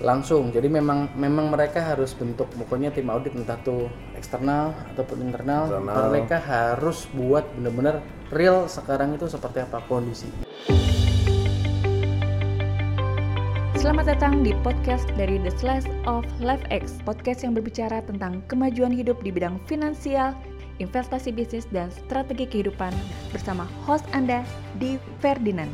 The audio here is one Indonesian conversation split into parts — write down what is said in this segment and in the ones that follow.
langsung jadi memang memang mereka harus bentuk pokoknya tim audit entah tuh eksternal ataupun internal Internal. mereka harus buat bener-bener real sekarang itu seperti apa kondisi Selamat datang di podcast dari The Slice of Life X, podcast yang berbicara tentang kemajuan hidup di bidang finansial, investasi bisnis, dan strategi kehidupan bersama host Anda, Di Ferdinand.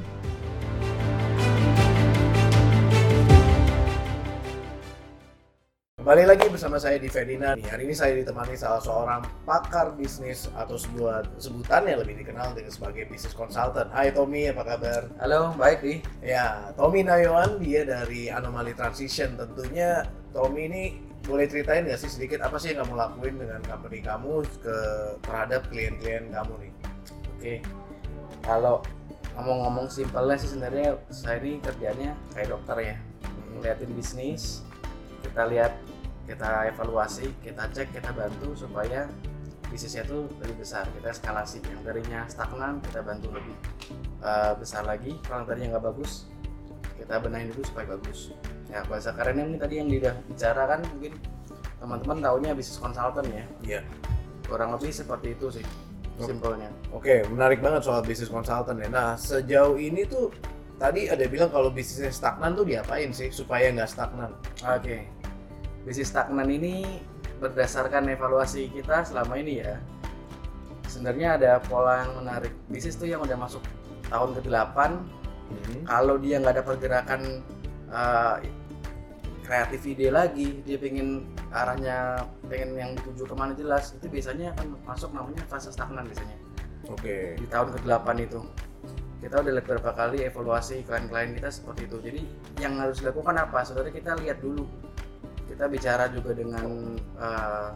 Kembali lagi bersama saya di Ferdinand. Hari ini saya ditemani salah seorang pakar bisnis atau sebuah sebutan yang lebih dikenal dengan sebagai bisnis consultant. Hai Tommy, apa kabar? halo baik di Ya, Tommy Nayawan, dia dari Anomaly Transition. Tentunya Tommy ini boleh ceritain nggak sih sedikit apa sih yang kamu lakuin dengan company kamu ke terhadap klien-klien kamu nih? oke kalau ngomong-ngomong simpelnya sih sebenarnya saya ini kerjanya kayak dokter ya ngeliatin bisnis kita lihat kita evaluasi kita cek kita bantu supaya bisnisnya itu lebih besar. Kita eskalasi. Yang tadinya stagnan kita bantu lebih eh, besar lagi. Kalau yang tadinya nggak bagus kita benahin dulu supaya bagus. Ya bahasa kerennya ini tadi yang udah bicara kan mungkin teman-teman taunya bisnis konsultan ya. Iya. kurang lebih seperti itu sih simpelnya. Oke, menarik banget soal bisnis consultant ya. Nah, sejauh ini tuh tadi ada bilang kalau bisnisnya stagnan tuh diapain sih supaya nggak stagnan? Oke, bisnis stagnan ini berdasarkan evaluasi kita selama ini ya. Sebenarnya ada pola yang menarik. Bisnis tuh yang udah masuk tahun ke-8, kalau dia nggak ada pergerakan eh, kreatif ide lagi, dia pengen arahnya pengen yang dituju ke mana jelas, itu biasanya akan masuk namanya fase stagnan biasanya Oke. di tahun ke-8 itu kita udah lihat beberapa kali evaluasi klien-klien kita seperti itu jadi yang harus dilakukan apa sebenarnya kita lihat dulu kita bicara juga dengan eh,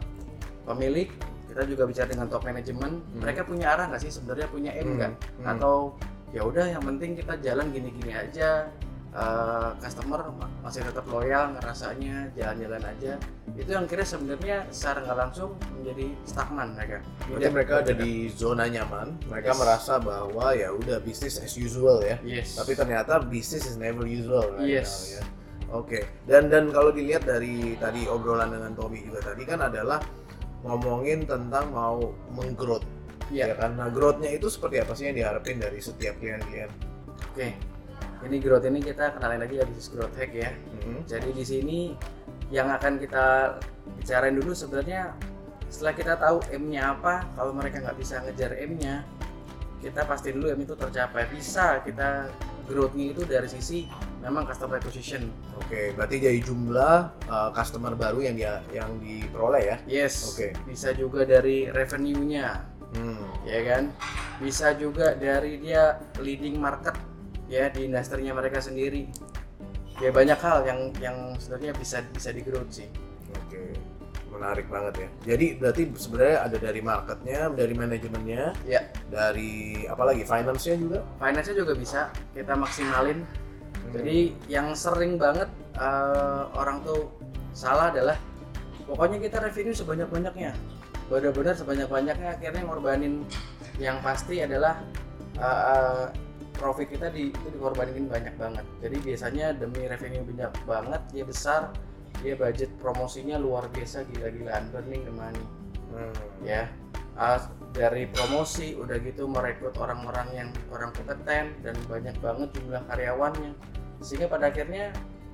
pemilik kita juga bicara dengan top manajemen mereka punya arah nggak sih sebenarnya punya aim Hmm, nggak hmm. atau ya udah yang penting kita jalan gini-gini aja eh, customer ma- masih tetap loyal ngerasanya jalan-jalan aja itu yang kira sebenarnya secara nggak langsung menjadi stagnan mereka Berarti mereka ada di zona nyaman, mereka Yes. merasa bahwa ya udah bisnis as usual ya. yes Tapi ternyata business is never usual right Yes. now, ya. Oke. Dan dan kalau dilihat dari tadi obrolan dengan Tommy juga tadi kan adalah ngomongin tentang mau menggrowth. Iya. Ya kan? Nah, growth-nya itu seperti apa sih yang diharapin dari setiap klien-klien? Oke, ini growth ini kita kenalin lagi ya bisnis growth hack ya. Mhm. Jadi di sini yang akan kita bicarain dulu sebenarnya setelah kita tahu M-nya apa, kalau mereka nggak bisa ngejar M-nya, kita pasti dulu M itu tercapai. Bisa kita growth-nya itu dari sisi memang customer acquisition. Oke, berarti dari jumlah uh, customer baru yang dia yang diperoleh ya. Yes. Oke. Bisa juga dari revenue-nya, Hmm. ya kan? Bisa juga dari dia leading market ya di industrinya mereka sendiri. Ya banyak hal yang yang sebenarnya bisa bisa di growth sih. Oke, menarik banget ya. Jadi berarti sebenarnya ada dari marketnya, dari manajemennya, Ya, dari apalagi finance-nya juga. finance-nya juga bisa kita maksimalin. Jadi yang sering banget eh, orang tuh salah adalah pokoknya kita revenue sebanyak-banyaknya. Benar-benar sebanyak-banyaknya akhirnya ngorbanin yang pasti adalah eh, profit kita di, itu dikorbanin banyak banget. Jadi biasanya demi revenue banyak banget, dia besar, dia budget promosinya luar biasa gila-gilaan burning the money Hmm. ya Ah, dari promosi udah gitu merekrut orang-orang yang orang kompeten dan banyak banget jumlah karyawannya sehingga pada akhirnya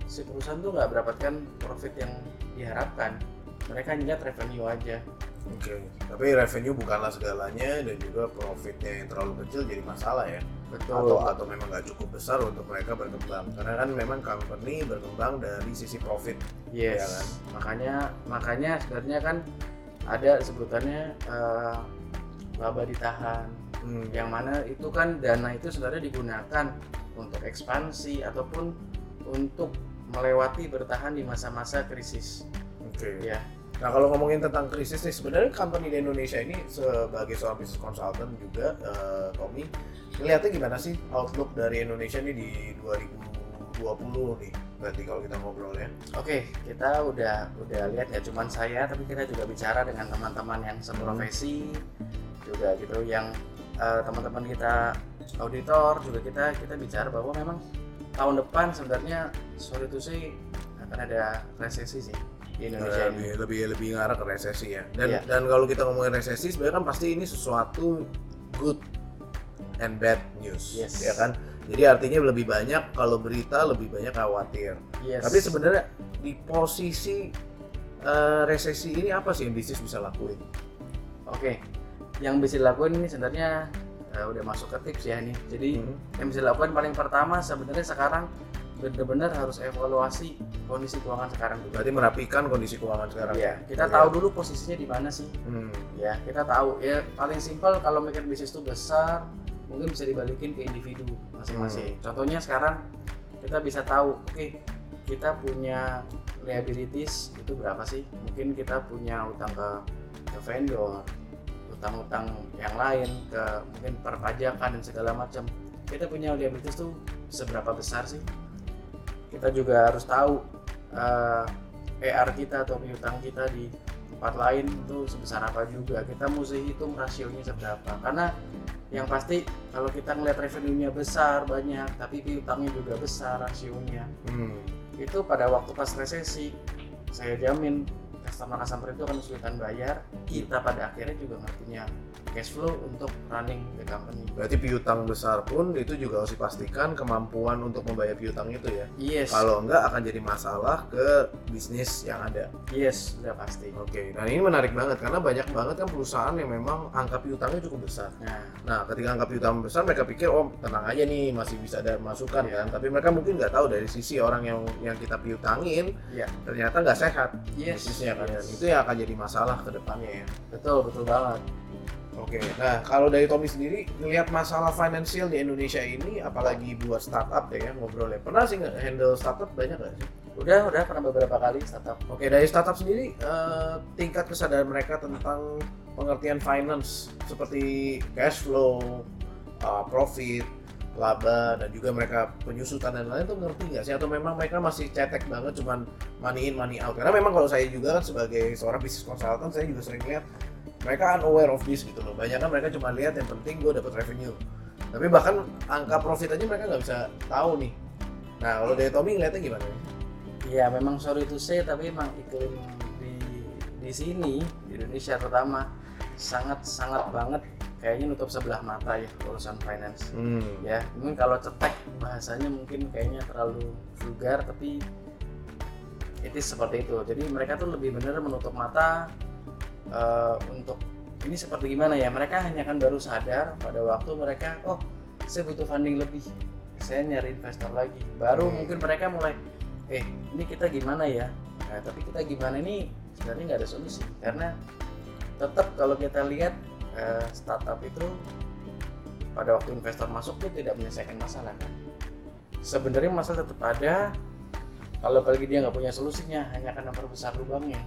si perusahaan tuh nggak mendapatkan profit yang diharapkan mereka hanya revenue aja Oke, tapi revenue bukanlah segalanya dan juga profitnya yang terlalu kecil jadi masalah ya. betul Atau atau memang nggak cukup besar untuk mereka berkembang. Karena kan memang company berkembang dari sisi profit. yes ya kan? makanya makanya sebenarnya kan ada sebutannya eh, laba ditahan Hmm. yang mana itu kan dana itu sebenarnya digunakan untuk ekspansi ataupun untuk melewati bertahan di masa-masa krisis Oke. ya Nah kalau ngomongin tentang krisis nih, sebenarnya company di Indonesia ini sebagai seorang business consultant juga, eh, Tommy, ngeliatnya gimana sih outlook dari Indonesia nih di 2020 nih? Berarti kalau kita ngobrol ya. Oke, kita udah udah lihat ya cuman saya, tapi kita juga bicara dengan teman-teman yang seprofesi juga gitu, yang eh, teman-teman kita auditor juga kita kita bicara bahwa memang tahun depan sebenarnya sorry to say akan ada resesi sih di Indonesia lebih, ini. lebih lebih ngarah ke resesi ya dan Iya. dan kalau kita ngomongin resesi sebenarnya kan pasti ini sesuatu good and bad news Yes. ya kan jadi artinya lebih banyak kalau berita lebih banyak khawatir Yes. tapi sebenarnya di posisi eh, resesi ini apa sih yang bisnis bisa lakuin Oke, yang bisa dilakukan ini sebenarnya eh, udah masuk ke tips ya ini. Jadi Hmm. yang bisa dilakukan paling pertama sebenarnya sekarang benar-benar harus evaluasi kondisi keuangan sekarang dulu. berarti merapikan kondisi keuangan sekarang Iya, kita Oke. tahu dulu posisinya di mana sih. Hmm. Ya, kita tahu ya paling simpel kalau mikir bisnis itu besar, mungkin bisa dibalikin ke individu masing-masing. Contohnya sekarang kita bisa tahu, oke, kita punya liabilities itu berapa sih? Mungkin kita punya utang ke ke vendor, utang-utang yang lain ke mungkin perpajakan dan segala macam. Kita punya liabilities tuh seberapa besar sih? Kita juga harus tahu eh, ER kita atau piutang kita di tempat lain itu sebesar apa juga. Kita mesti hitung rasionya seberapa. Karena yang pasti kalau kita ngeliat revenue-nya besar banyak, tapi piutangnya juga besar rasionya, Hmm. itu pada waktu pas resesi saya jamin customer-customer itu akan kesulitan bayar kita pada akhirnya juga nggak punya cash flow untuk running the company berarti piutang besar pun itu juga harus dipastikan kemampuan untuk membayar piutang itu ya yes kalau enggak akan jadi masalah ke bisnis yang ada yes udah pasti Oke, nah ini menarik banget karena banyak banget kan perusahaan yang memang angka piutangnya cukup besar. nah Nah, ketika angka piutang besar, mereka pikir oh tenang aja nih masih bisa ada masukan Iya. kan. Tapi mereka mungkin nggak tahu dari sisi orang yang yang kita piutangin Iya. ternyata nggak sehat yes bisnisnya kan. Dan yes. itu yang akan jadi masalah ke depannya ya. betul betul banget Oke, nah kalau dari Tommy sendiri ngelihat masalah finansial di Indonesia ini, apalagi buat startup deh ya ngobrolnya. Pernah sih nggak handle startup banyak nggak sih? udah udah pernah beberapa kali startup Oke, dari startup sendiri eh, tingkat kesadaran mereka tentang pengertian finance seperti cash flow, uh, profit, laba dan juga mereka penyusutan dan lain-lain tuh ngerti nggak sih? Atau memang mereka masih cetek banget cuman money in money out? Karena memang kalau saya juga kan sebagai seorang bisnis consultant saya juga sering lihat mereka unaware of this gitu loh. Banyak kan mereka cuma lihat yang penting gue dapat revenue. Tapi bahkan angka profit aja mereka nggak bisa tahu nih. Nah kalau dari Tommy ngeliatnya gimana ya memang sorry to say tapi emang iklim di di sini di Indonesia terutama sangat sangat banget kayaknya nutup sebelah mata ya urusan finance. Hmm. ya mungkin kalau cetek bahasanya mungkin kayaknya terlalu vulgar tapi itu seperti itu. Jadi mereka tuh lebih benar menutup mata eh, untuk ini seperti gimana ya? Mereka hanya kan baru sadar pada waktu mereka oh saya butuh funding lebih saya nyari investor lagi. Baru Hmm. mungkin mereka mulai eh ini kita gimana ya? Nah, tapi kita gimana ini sebenarnya nggak ada solusi karena tetap kalau kita lihat eh, startup itu pada waktu investor masuk tuh tidak menyelesaikan masalah kan sebenarnya masalah tetap ada kalau apalagi dia nggak punya solusinya hanya akan memperbesar lubangnya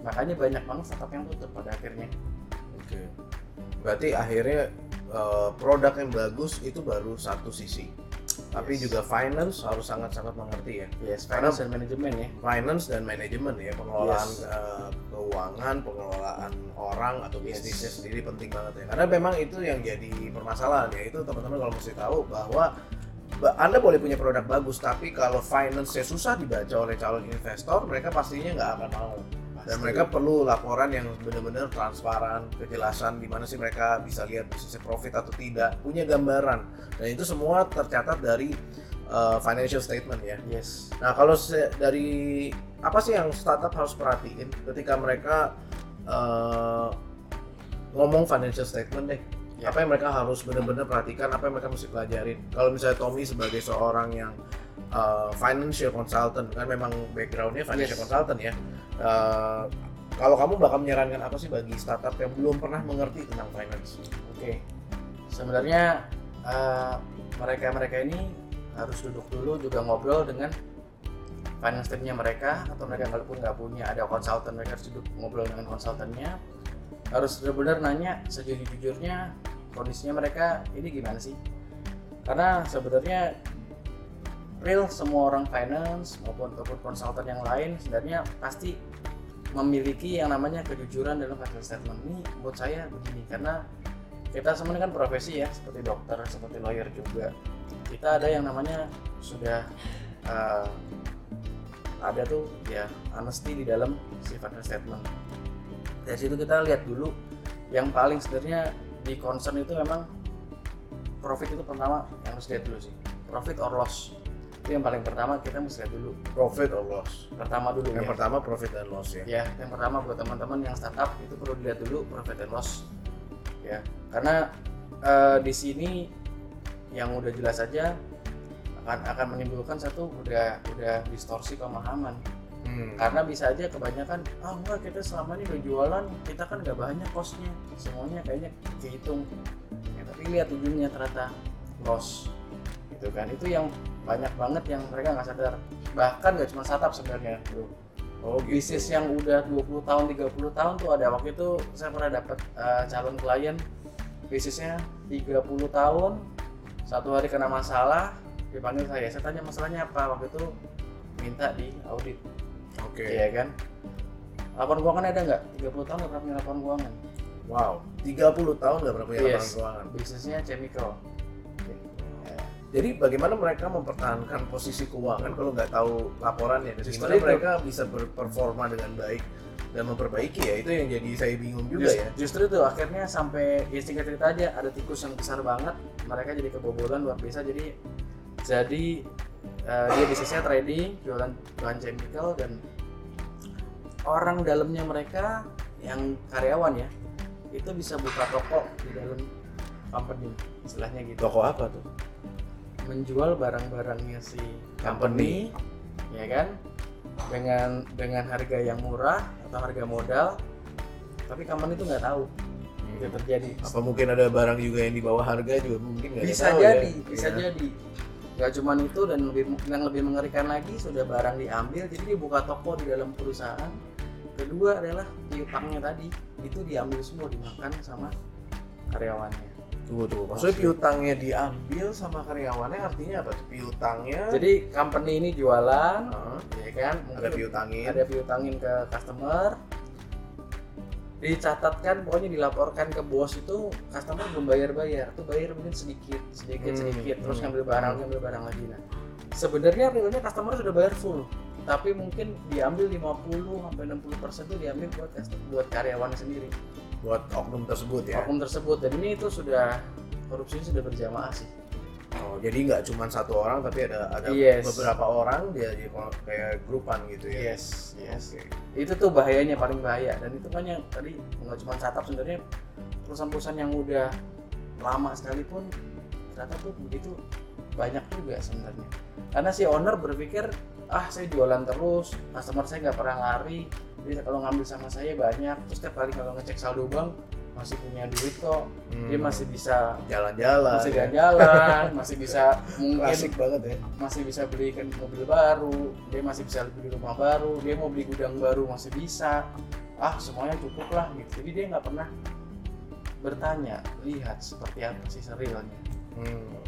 makanya banyak banget startup yang tutup pada akhirnya Oke. Berarti akhirnya eh, produk yang bagus itu baru satu sisi. Tapi Yes. juga finance harus sangat-sangat mengerti ya. yes Karena- finance dan manajemen ya Finance dan manajemen ya, pengelolaan Yes. eh, keuangan, pengelolaan orang atau Yes. bisnisnya sendiri penting banget ya. Karena memang itu yang jadi permasalahan ya. Itu teman-teman kalau mesti tahu bahwa ba- anda boleh punya produk bagus, tapi kalau finance-nya susah dibaca oleh calon investor, mereka pastinya nggak akan mau dan mereka perlu laporan yang benar-benar transparan kejelasan di mana sih mereka bisa lihat bisnisnya profit atau tidak punya gambaran. Dan itu semua tercatat dari uh, financial statement ya. Yes. Nah kalau dari apa sih yang startup harus perhatiin ketika mereka uh, ngomong financial statement deh? Ya. apa yang mereka harus benar-benar perhatikan apa yang mereka mesti pelajarin? Kalau misalnya Tommy sebagai seorang yang uh, financial consultant. Kan memang backgroundnya financial Yes. consultant ya. Uh, kalau kamu bakal menyarankan apa sih bagi startup yang belum pernah mengerti tentang finance? Oke, sebenarnya eh, mereka-mereka ini harus duduk dulu juga ngobrol dengan finance teamnya mereka atau mereka kalaupun nggak punya ada konsultan mereka harus duduk ngobrol dengan konsultannya harus benar-benar nanya sejujur-jujurnya kondisinya mereka ini gimana sih? Karena sebenarnya real semua orang finance maupun ataupun konsultan yang lain sebenarnya pasti memiliki yang namanya kejujuran dalam financial statement. Ini buat saya begini karena kita semua ini kan profesi ya seperti dokter seperti lawyer juga. Kita ada yang namanya sudah eh, ada tuh ya honesty di dalam si financial statement. Dari situ kita lihat dulu yang paling sebenarnya di concern itu memang profit itu pertama yang harus lihat dulu sih profit or loss itu yang paling pertama kita mesti lihat dulu Profit or loss? pertama dulu Yang ya. pertama profit and loss ya. ya yang pertama buat teman-teman yang startup itu perlu dilihat dulu profit and loss ya karena eh, di sini yang udah jelas saja akan akan menimbulkan satu udah udah distorsi pemahaman Hmm. karena bisa aja kebanyakan ah enggak kita selama ini udah jualan kita kan nggak banyak costnya semuanya kayaknya kehitung ya, tapi lihat ujungnya ternyata loss gitu kan itu yang banyak banget yang mereka nggak sadar bahkan nggak cuma startup sebenarnya Oh, gitu. bisnis yang udah 20 tahun 30 tahun tuh ada waktu itu saya pernah dapat eh, calon klien bisnisnya 30 tahun satu hari kena masalah dipanggil saya saya tanya masalahnya apa waktu itu minta di audit Oke. Iya kan? Laporan keuangan ada nggak? 30 tahun nggak pernah punya laporan keuangan. Wow. 30 tahun nggak pernah punya laporan Yes. keuangan. Bisnisnya chemical. Jadi bagaimana mereka mempertahankan posisi keuangan kalau nggak tahu laporannya? Dan gimana itu. mereka bisa berperforma dengan baik dan memperbaiki ya? Itu yang jadi saya bingung juga Just- ya. Justru itu akhirnya sampai ya singkat cerita aja ada tikus yang besar banget. Mereka jadi kebobolan luar biasa. Jadi jadi eh, dia bisnisnya trading, jualan bahan chemical dan orang dalamnya mereka yang karyawan ya itu bisa buka toko di dalam company istilahnya gitu. Toko apa tuh? Menjual barang-barangnya si company, ya kan? Dengan dengan harga yang murah atau harga modal tapi company itu nggak tahu itu terjadi. Apa mungkin ada barang juga yang di bawah harga juga mungkin nggak bisa tahu jadi ya. bisa Iya. jadi. Nggak cuman itu dan lebih yang lebih mengerikan lagi sudah barang diambil jadi dia buka toko di dalam perusahaan. Kedua adalah piutangnya tadi itu diambil semua dimakan sama karyawannya Tunggu tunggu. Maksudnya piutangnya diambil sama karyawannya artinya apa? tuh? Piutangnya jadi company ini jualan Heeh. ya kan ada piutangin. ada piutangin ke customer dicatatkan pokoknya dilaporkan ke bos itu customer belum bayar bayar tuh bayar mungkin sedikit sedikit Hmm, sedikit terus hmm, ngambil barang ngambil barang lagi nah sebenarnya realnya customer sudah bayar full tapi mungkin diambil 50 sampai 60 persen tuh diambil buat buat karyawannya sendiri buat oknum tersebut ya. oknum tersebut dan ini itu sudah korupsi sudah berjamaah sih Oh, jadi nggak cuma satu orang tapi ada ada Yes. beberapa orang dia jadi kayak grupan gitu ya. yes yes Oke. itu tuh bahayanya paling bahaya dan itu kan yang tadi nggak cuma startup sebenarnya perusahaan-perusahaan yang udah lama sekalipun ternyata tuh begitu banyak juga sebenarnya karena si owner berpikir ah saya jualan terus customer saya nggak pernah lari jadi kalau ngambil sama saya banyak terus setiap kali kalau ngecek saldo bank masih punya duit kok dia Hmm. masih bisa jalan-jalan. masih ya. jalan-jalan masih bisa mungkin Klasik banget ya. masih bisa belikan mobil baru, dia masih bisa beli rumah baru, dia mau beli gudang baru masih bisa. Ah semuanya cukup lah gitu. Jadi dia nggak pernah bertanya, lihat seperti apa sih realnya. Hmm.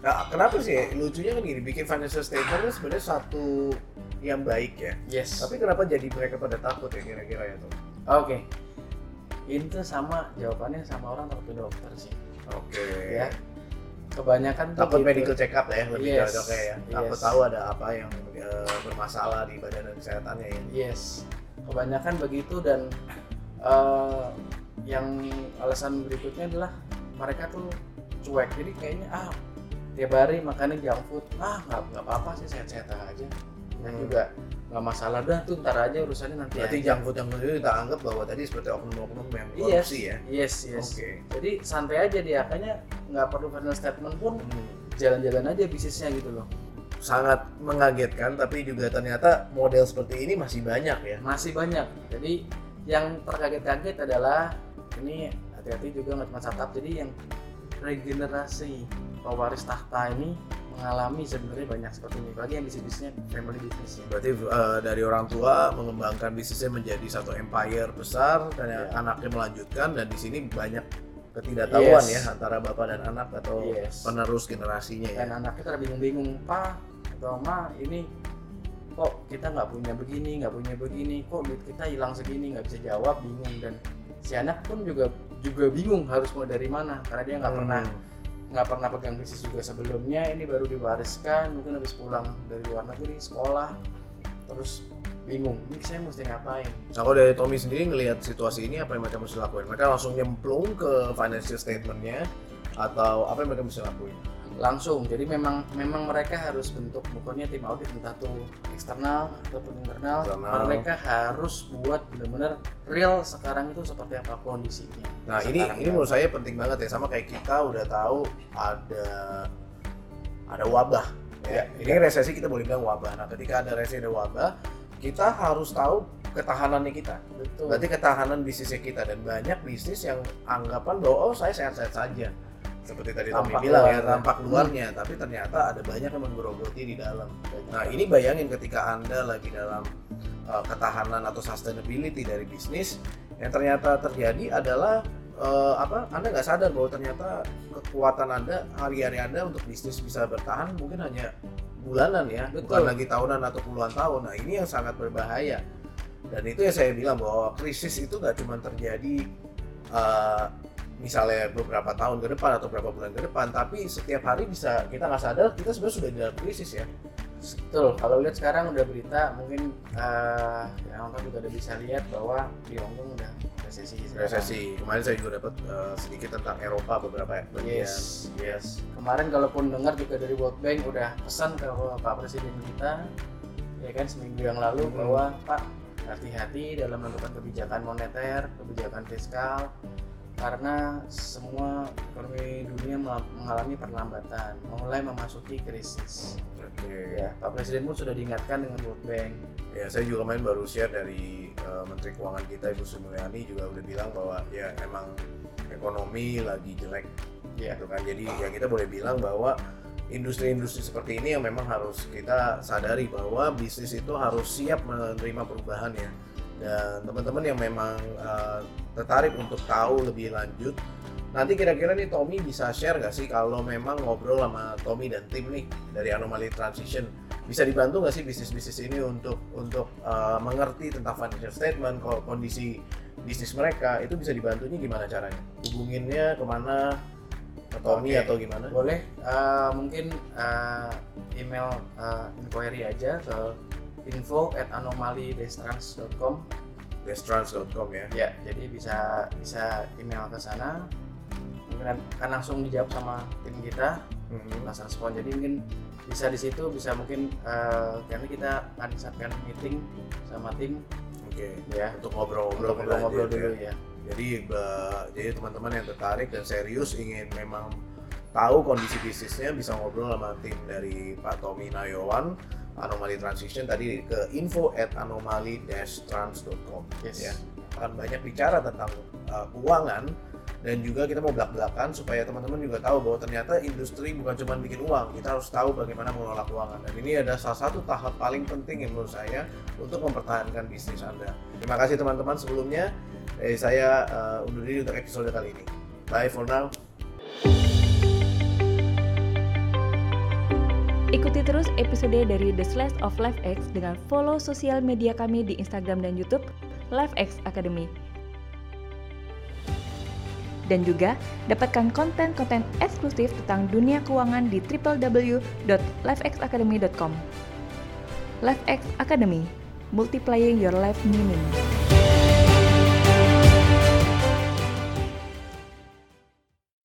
Nah, kenapa sih lucunya kan gini bikin financial statement itu sebenarnya satu yang baik ya. Yes. Tapi kenapa jadi mereka pada takut ya kira-kira ya tuh? Oke. Itu sama jawabannya sama orang ke dokter sih. Oke. Ya. Kebanyakan Takut gitu. medical check up lah ya lebih Yes. cocoknya ya. Takut Yes. tahu ada apa yang eh, bermasalah di badan dan kesehatannya ya. Yes, kebanyakan begitu dan eh, yang alasan berikutnya adalah mereka tuh cuek. Jadi kayaknya ah tiap hari makannya junk food, ah nggak nggak apa-apa sih sehat-sehat aja. Dan Hmm. juga nggak masalah dah tuh ntar aja urusannya nanti Berarti aja. food yang itu kita anggap bahwa tadi seperti oknum-oknum yang Yes, korupsi ya. yes, yes. Oke. Jadi santai aja dia, kayaknya nggak perlu final statement pun Hmm. jalan-jalan aja bisnisnya gitu loh. Sangat mengagetkan tapi juga ternyata model seperti ini masih banyak ya. Masih banyak. Jadi yang terkaget-kaget adalah ini hati-hati juga nggak cuma startup. Jadi yang regenerasi pewaris tahta ini mengalami sebenarnya banyak seperti ini. Apalagi yang bisnis-bisnisnya family business ya. Berarti eh, dari orang tua mengembangkan bisnisnya menjadi satu empire besar dan Iya. anaknya melanjutkan dan di sini banyak ketidaktahuan Yes. ya antara bapak dan anak atau Yes. penerus generasinya ya. Dan anaknya pada bingung-bingung, Pak atau Ma ini kok kita nggak punya begini, nggak punya begini, kok duit kita hilang segini, nggak bisa jawab, bingung dan si anak pun juga juga bingung harus mulai dari mana karena dia nggak Hmm. pernah nggak pernah pegang bisnis juga sebelumnya ini baru diwariskan mungkin habis pulang dari luar negeri sekolah terus bingung ini saya mesti ngapain Nah, kalau dari Tommy sendiri ngelihat situasi ini apa yang mereka mesti lakuin? Mereka langsung nyemplung ke financial statementnya atau apa yang mereka mesti lakuin? Langsung jadi memang memang mereka harus bentuk bukannya tim audit entah tuh eksternal ataupun internal Internal. mereka harus buat benar-benar real sekarang itu seperti apa kondisinya Nah ini Sekarang ini ya. menurut saya penting banget ya sama kayak kita udah tahu ada ada wabah ya. Ya, Ini ya. resesi kita boleh bilang wabah. Nah ketika ada resesi ada wabah kita harus tahu ketahanannya kita. betul Berarti ketahanan bisnisnya kita dan banyak bisnis yang anggapan bahwa oh saya sehat-sehat saja. Seperti tadi Tommy bilang ya luarnya. tampak luarnya, tapi ternyata ada banyak yang menggerogoti di dalam. Nah ini bayangin ketika anda lagi dalam uh, ketahanan atau sustainability dari bisnis, yang ternyata terjadi adalah uh, apa? Anda nggak sadar bahwa ternyata kekuatan anda hari-hari anda untuk bisnis bisa bertahan mungkin hanya bulanan ya, bukan Betul. lagi tahunan atau puluhan tahun. Nah ini yang sangat berbahaya. Dan itu yang saya bilang bahwa krisis itu nggak cuma terjadi uh, misalnya beberapa tahun ke depan atau beberapa bulan ke depan, tapi setiap hari bisa kita nggak sadar kita sebenarnya sudah di dalam krisis ya. betul kalau lihat sekarang udah berita mungkin eh yang nonton juga udah bisa lihat bahwa di Hongkong udah resesi sekarang. resesi kemarin saya juga dapat uh, sedikit tentang Eropa beberapa bagian Yes, yes. Kemarin kalaupun dengar juga dari World Bank udah pesan ke Pak Presiden kita, ya kan seminggu yang lalu Hmm. bahwa Pak hati-hati dalam menentukan kebijakan moneter, kebijakan fiskal, karena semua ekonomi dunia mengalami perlambatan, mulai memasuki krisis. Oke. Ya, Pak Presiden pun sudah diingatkan dengan World Bank. ya saya juga kemarin baru share dari uh, Menteri Keuangan kita Ibu Sri Mulyani juga udah bilang bahwa ya emang ekonomi lagi jelek Ya, gitu kan jadi ya kita boleh bilang bahwa industri-industri seperti ini yang memang harus kita sadari bahwa bisnis itu harus siap menerima perubahan ya dan teman-teman yang memang uh, tertarik untuk tahu lebih lanjut. Nanti kira-kira nih Tommy bisa share gak sih kalau memang ngobrol sama Tommy dan tim nih dari Anomaly Transition? Bisa dibantu nggak sih bisnis-bisnis ini untuk untuk uh, mengerti tentang financial statement ko- kondisi bisnis mereka? Itu bisa dibantunya gimana caranya? Hubunginnya ke mana? Ke Tommy Oke. atau gimana? Boleh. Eh, mungkin eh, email eh, inquiry aja ke info at anomaly-trans.com destrans.com ya Ya, jadi bisa bisa email ke sana. Mungkin akan langsung dijawab sama tim kita, Mhm. langsung respon. Jadi mungkin bisa di situ bisa mungkin eh, karena kita akan siapkan meeting sama tim oke ya untuk ngobrol-ngobrol untuk ngobrol-ngobrol dulu ya. ya. jadi ba- jadi teman-teman yang tertarik dan serius ingin memang tahu kondisi bisnisnya bisa ngobrol sama tim dari Pak Tommy Nayawan Anomaly Transition tadi ke info at anomaly-trans.com Yes. ya akan banyak bicara tentang uh, keuangan dan juga kita mau belak-belakan supaya teman-teman juga tahu bahwa ternyata industri bukan cuma bikin uang kita harus tahu bagaimana mengelola keuangan. Dan ini ada salah satu tahap paling penting yang menurut saya untuk mempertahankan bisnis anda. Terima kasih teman-teman sebelumnya. Dari saya uh, undur diri untuk episode kali ini. Bye for now Ikuti terus episode dari The Slash of LifeX dengan follow sosial media kami di Instagram dan YouTube LifeX Academy. Dan juga dapatkan konten-konten eksklusif tentang dunia keuangan di www.lifexacademy.com. LifeX Academy, multiplying your life meaning.